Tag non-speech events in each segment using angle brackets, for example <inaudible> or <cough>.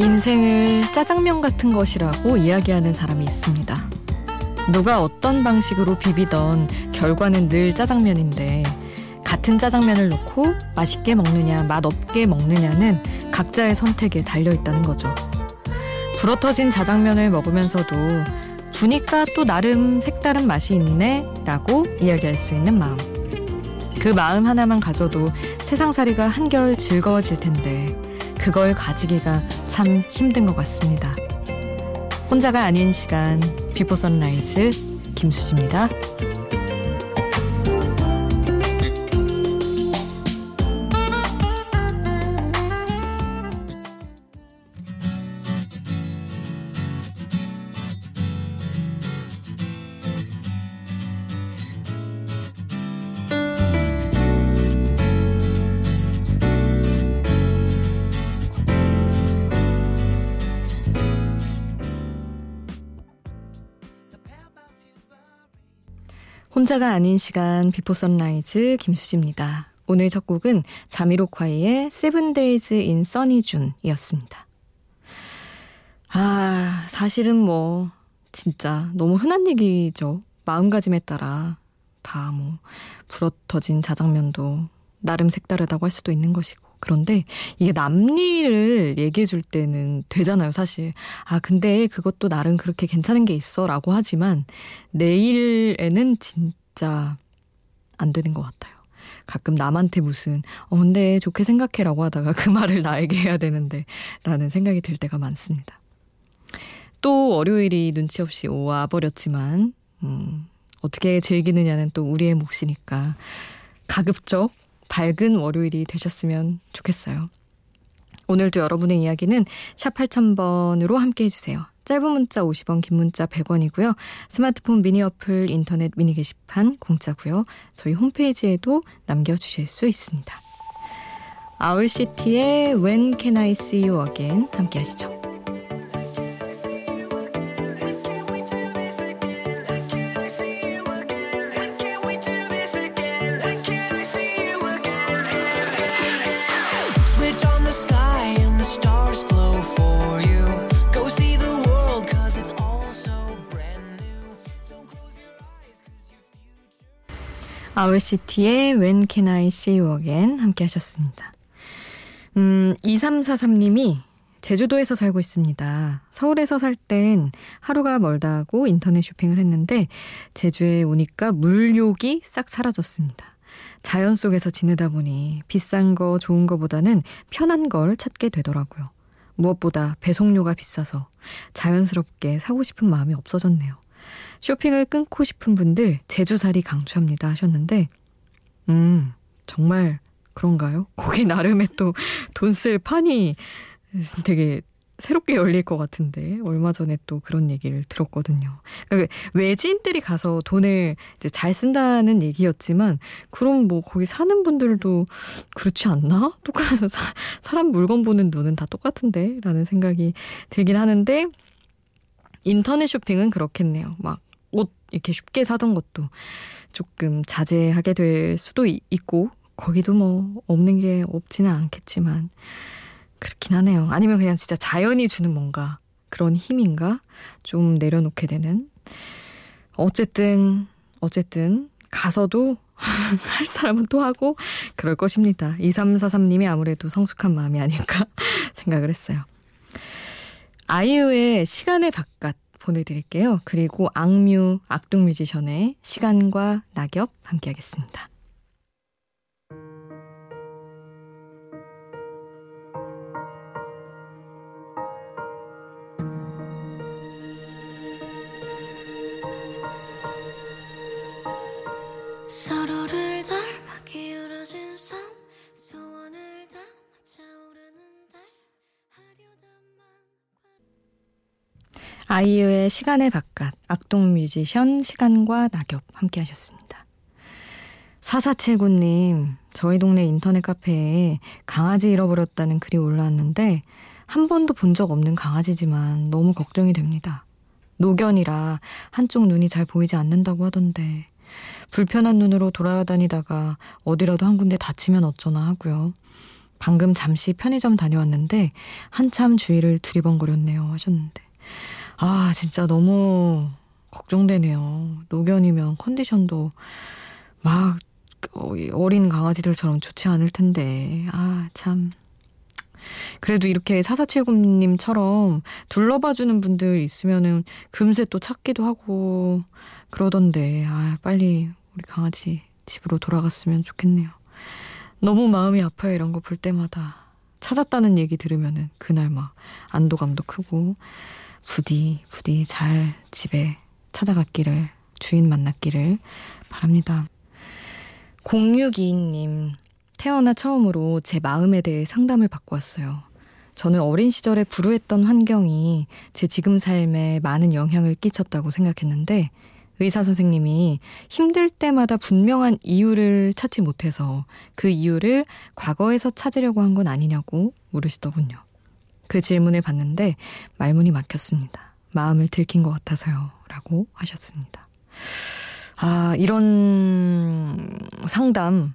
인생을 짜장면 같은 것이라고 이야기하는 사람이 있습니다. 누가 어떤 방식으로 비비던 결과는 늘 짜장면인데 같은 짜장면을 넣고 맛있게 먹느냐 맛없게 먹느냐는 각자의 선택에 달려 있다는 거죠. 불어터진 자장면을 먹으면서도 부니까 또 나름 색다른 맛이 있네 라고 이야기할 수 있는 마음. 그 마음 하나만 가져도 세상살이가 한결 즐거워질 텐데 그걸 가지기가 참 힘든 것 같습니다. 혼자가 아닌 시간 비포 선라이즈 김수지입니다. 혼자가 아닌 시간 Before Sunrise 김수지입니다. 오늘 첫 곡은 자미로콰이의 세븐데이즈 인 써니준이었습니다. 아, 사실은 뭐 진짜 너무 흔한 얘기죠. 마음가짐에 따라 다 뭐 불어터진 자장면도 나름 색다르다고 할 수도 있는 것이고 그런데 이게 남일을 얘기해 줄 때는 되잖아요, 사실. 아, 근데 그것도 나름 그렇게 괜찮은 게 있어 라고 하지만 내일에는 진짜 안 되는 것 같아요. 가끔 남한테 무슨, 어, 근데 좋게 생각해 라고 하다가 그 말을 나에게 해야 되는데 라는 생각이 들 때가 많습니다. 또 월요일이 눈치 없이 와 버렸지만, 음, 어떻게 즐기느냐는 또 우리의 몫이니까 가급적 밝은 월요일이 되셨으면 좋겠어요. 오늘도 여러분의 이야기는 샵 8000번으로 함께 해주세요. 짧은 문자 50원, 긴 문자 100원이고요. 스마트폰 미니 어플, 인터넷 미니 게시판 공짜고요. 저희 홈페이지에도 남겨주실 수 있습니다. 아울시티의 When Can I See You Again 함께 하시죠. 아울시티의 When Can I See You Again 함께 하셨습니다. 음, 2343님이 제주도에서 살고 있습니다. 서울에서 살 땐 하루가 멀다고 인터넷 쇼핑을 했는데 제주에 오니까 물욕이 싹 사라졌습니다. 자연 속에서 지내다 보니 비싼 거 좋은 거보다는 편한 걸 찾게 되더라고요. 무엇보다 배송료가 비싸서 자연스럽게 사고 싶은 마음이 없어졌네요. 쇼핑을 끊고 싶은 분들 제주살이 강추합니다 하셨는데 음 정말 그런가요? 거기 나름의 또 돈 쓸 판이 되게 새롭게 열릴 것 같은데 얼마 전에 또 그런 얘기를 들었거든요. 그러니까 외지인들이 가서 돈을 이제 잘 쓴다는 얘기였지만 그럼 뭐 거기 사는 분들도 그렇지 않나? 똑같 사람 물건 보는 눈은 다 똑같은데라는 생각이 들긴 하는데 인터넷 쇼핑은 그렇겠네요. 막 옷 이렇게 쉽게 사던 것도 조금 자제하게 될 수도 있고 거기도 뭐 없는 게 없지는 않겠지만 그렇긴 하네요. 아니면 그냥 진짜 자연이 주는 뭔가 그런 힘인가 좀 내려놓게 되는 어쨌든 어쨌든 가서도 <laughs> 할 사람은 또 하고 그럴 것입니다. 2343님이 아무래도 성숙한 마음이 아닐까 <laughs> 생각을 했어요. 아이유의 시간의 바깥 보내드릴게요. 그리고 악뮤, 악동 뮤지션의 시간과 낙엽 함께 하겠습니다. 아이유의 시간의 바깥, 악동 뮤지션 시간과 낙엽 함께 하셨습니다. 4479님, 저희 동네 인터넷 카페에 강아지 잃어버렸다는 글이 올라왔는데 한 번도 본 적 없는 강아지지만 너무 걱정이 됩니다. 노견이라 한쪽 눈이 잘 보이지 않는다고 하던데 불편한 눈으로 돌아다니다가 어디라도 한 군데 다치면 어쩌나 하고요. 방금 잠시 편의점 다녀왔는데 한참 주위를 두리번거렸네요 하셨는데 아 진짜 너무 걱정되네요. 노견이면 컨디션도 막 어린 강아지들처럼 좋지 않을 텐데 아 참. 그래도 이렇게 사사칠구님처럼 둘러봐주는 분들 있으면은 금세 또 찾기도 하고 그러던데 아 빨리 우리 강아지 집으로 돌아갔으면 좋겠네요. 너무 마음이 아파요. 이런 거 볼 때마다. 찾았다는 얘기 들으면은 그날 막 안도감도 크고 부디 부디 잘 집에 찾아갔기를 주인 만났기를 바랍니다. 0622님 태어나 처음으로 제 마음에 대해 상담을 받고 왔어요. 저는 어린 시절에 불우했던 환경이 제 지금 삶에 많은 영향을 끼쳤다고 생각했는데 의사 선생님이 힘들 때마다 분명한 이유를 찾지 못해서 그 이유를 과거에서 찾으려고 한 건 아니냐고 물으시더군요. 그 질문을 받는데 말문이 막혔습니다. 마음을 들킨 것 같아서요. 라고 하셨습니다. 아, 이런 상담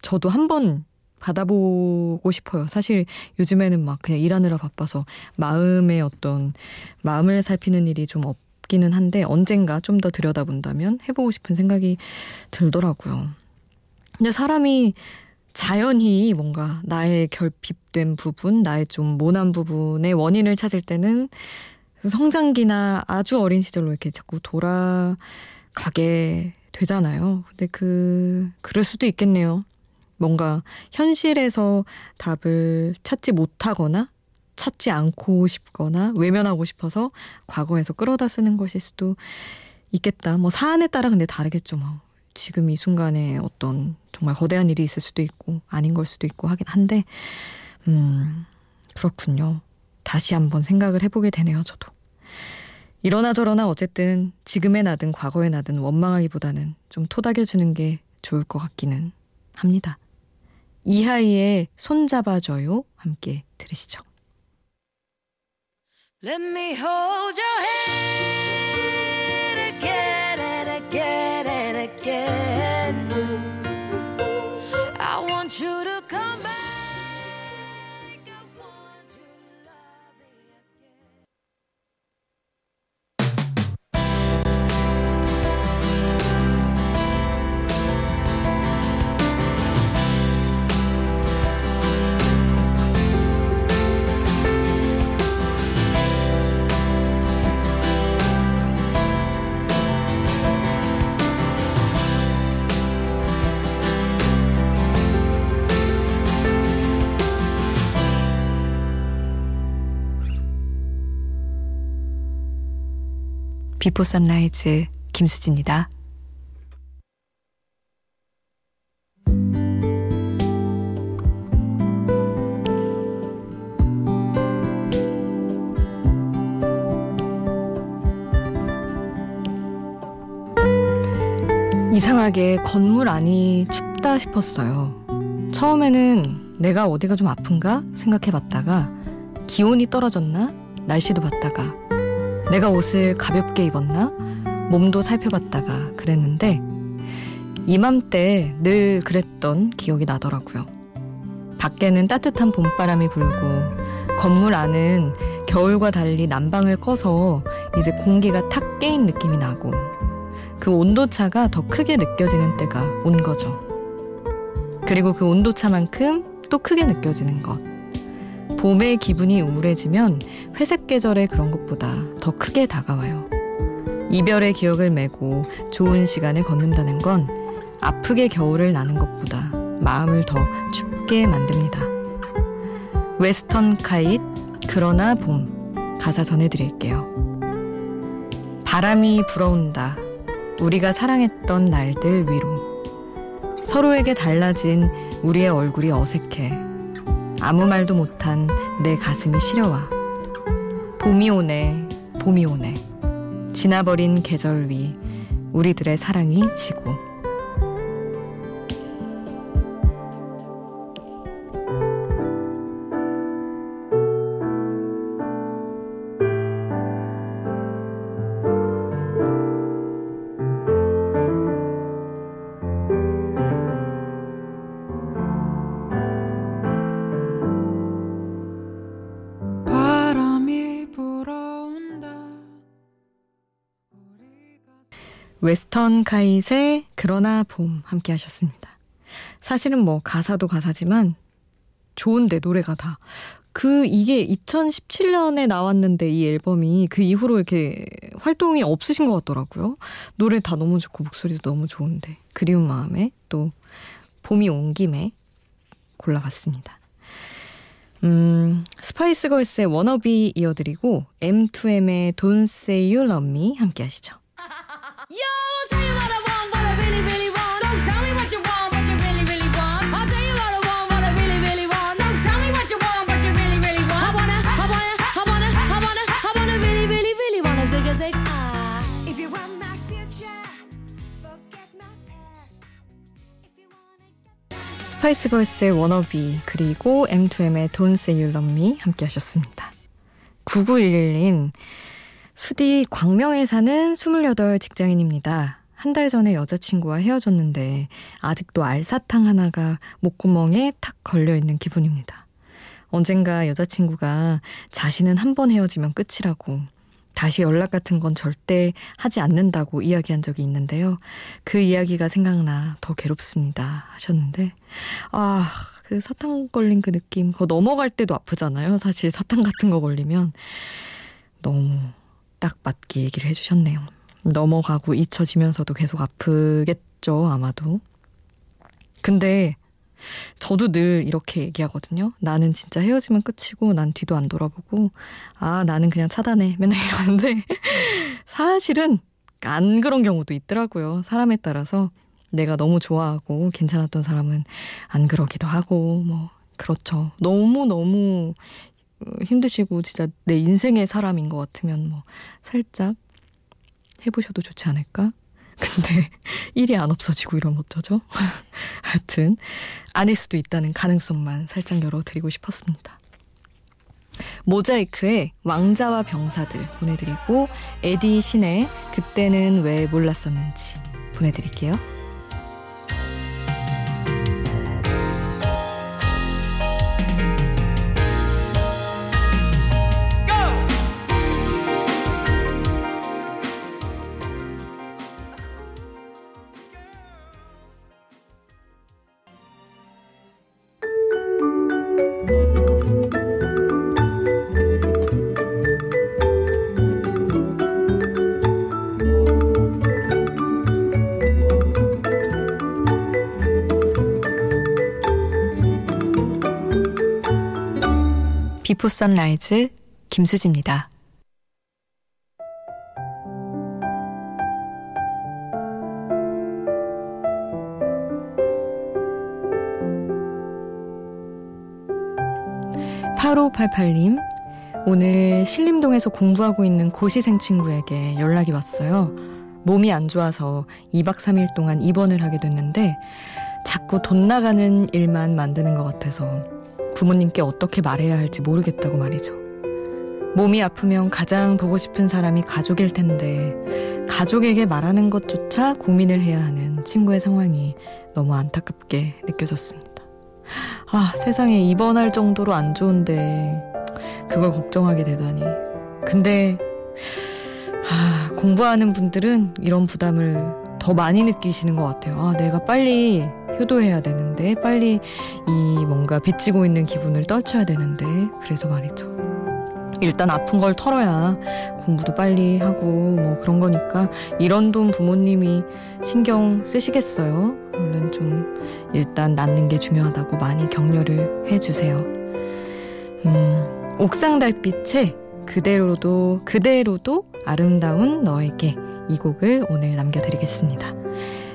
저도 한 번 받아보고 싶어요. 사실 요즘에는 막 그냥 일하느라 바빠서 마음의 어떤 마음을 살피는 일이 좀 없, 같기는 한데 언젠가 좀 더 들여다본다면 해보고 싶은 생각이 들더라고요. 근데 사람이 자연히 뭔가 나의 결핍된 부분, 나의 좀 모난 부분의 원인을 찾을 때는 성장기나 아주 어린 시절로 이렇게 자꾸 돌아가게 되잖아요. 근데 그, 그럴 수도 있겠네요. 뭔가 현실에서 답을 찾지 못하거나 찾지 않고 싶거나 외면하고 싶어서 과거에서 끌어다 쓰는 것일 수도 있겠다. 뭐 사안에 따라 근데 다르겠죠. 뭐 지금 이 순간에 어떤 정말 거대한 일이 있을 수도 있고 아닌 걸 수도 있고 하긴 한데 음 그렇군요. 다시 한번 생각을 해보게 되네요. 저도. 이러나 저러나 어쨌든 지금의 나든 과거의 나든 원망하기보다는 좀 토닥여주는 게 좋을 것 같기는 합니다. 이하이의 손잡아줘요 함께 들으시죠. Let me hold your hand Before Sunrise 김수지입니다. 이상하게 건물 안이 춥다 싶었어요. 처음에는 내가 어디가 좀 아픈가 생각해 봤다가 기온이 떨어졌나 날씨도 봤다가 내가 옷을 가볍게 입었나? 몸도 살펴봤다가 그랬는데 이맘때 늘 그랬던 기억이 나더라고요. 밖에는 따뜻한 봄바람이 불고 건물 안은 겨울과 달리 난방을 꺼서 이제 공기가 탁 깨인 느낌이 나고 그 온도차가 더 크게 느껴지는 때가 온 거죠. 그리고 그 온도차만큼 또 크게 느껴지는 것. 봄의 기분이 우울해지면 회색 계절의 그런 것보다 더 크게 다가와요. 이별의 기억을 메고 좋은 시간을 걷는다는 건 아프게 겨울을 나는 것보다 마음을 더 춥게 만듭니다. 웨스턴 카잇, 그러나 봄, 가사 전해드릴게요. 바람이 불어온다. 우리가 사랑했던 날들 위로. 서로에게 달라진 우리의 얼굴이 어색해. 아무 말도 못한 내 가슴이 시려와. 봄이 오네, 봄이 오네. 지나버린 계절 위 우리들의 사랑이 지고. Western Kite의 그러나 봄 함께 하셨습니다. 사실은 뭐 가사도 가사지만 좋은데 노래가 다. 그 이게 2017년에 나왔는데 이 앨범이 그 이후로 이렇게 활동이 없으신 것 같더라고요. 노래 다 너무 좋고 목소리도 너무 좋은데 그리운 마음에 또 봄이 온 김에 골라봤습니다. 음, Spice Girls의 Wannabe 이어드리고 M2M의 Don't Say You Love Me 함께 하시죠. Spice Girls의 Wannabe 그리고 M2M의 Don't Say You Love Me 함께 하셨습니다. 9911님 수디 광명에 사는 28 직장인입니다. 한 달 전에 여자친구와 헤어졌는데 아직도 알사탕 하나가 목구멍에 탁 걸려 있는 기분입니다. 언젠가 여자친구가 자신은 한 번 헤어지면 끝이라고 다시 연락 같은 건 절대 하지 않는다고 이야기한 적이 있는데요. 그 이야기가 생각나 더 괴롭습니다. 하셨는데, 아, 그 사탕 걸린 그 느낌, 그거 넘어갈 때도 아프잖아요. 사실 사탕 같은 거 걸리면. 딱 맞게 얘기를 해주셨네요. 넘어가고 잊혀지면서도 계속 아프겠죠, 아마도. 근데 저도 늘 이렇게 얘기하거든요. 나는 진짜 헤어지면 끝이고 난 뒤도 안 돌아보고 아 나는 그냥 차단해 맨날 이러는데 <laughs> 사실은 안 그런 경우도 있더라고요. 사람에 따라서 내가 너무 좋아하고 괜찮았던 사람은 안 그러기도 하고 뭐 그렇죠. 너무 너무 힘드시고 진짜 내 인생의 사람인 것 같으면 뭐 살짝 해보셔도 좋지 않을까? <laughs> 근데 일이 안 없어지고 이러면 어쩌죠? <laughs> 하여튼 아닐 수도 있다는 가능성만 살짝 열어드리고 싶었습니다. 모자이크의 왕자와 병사들 보내드리고 에디 신의 그때는 왜 몰랐었는지 보내드릴게요. Before Sunrise 김수지입니다. (8588님) 오늘 신림동에서 공부하고 있는 고시생 친구에게 연락이 왔어요. 몸이 안 좋아서 2박 3일 동안 입원을 하게 됐는데 자꾸 돈 나가는 일만 만드는 것 같아서 부모님께 어떻게 말해야 할지 모르겠다고 말이죠. 몸이 아프면 가장 보고 싶은 사람이 가족일 텐데 가족에게 말하는 것조차 고민을 해야 하는 친구의 상황이 너무 안타깝게 느껴졌습니다. 아, 세상에 입원할 정도로 안 좋은데 그걸 걱정하게 되다니. 근데 아, 공부하는 분들은 이런 부담을 더 많이 느끼시는 것 같아요. 아, 내가 빨리 효도해야 되는데 빨리 이 뭔가 비치고 있는 기분을 떨쳐야 되는데 그래서 말이죠. 일단 아픈 걸 털어야 공부도 빨리 하고 뭐 그런 거니까 이런 돈 부모님이 신경 쓰시겠어요. 얼른 좀 일단 낫는 게 중요하다고 많이 격려를 해주세요. 음, 옥상 달빛에 그대로도 그대로도 아름다운 너에게 이 곡을 오늘 남겨드리겠습니다.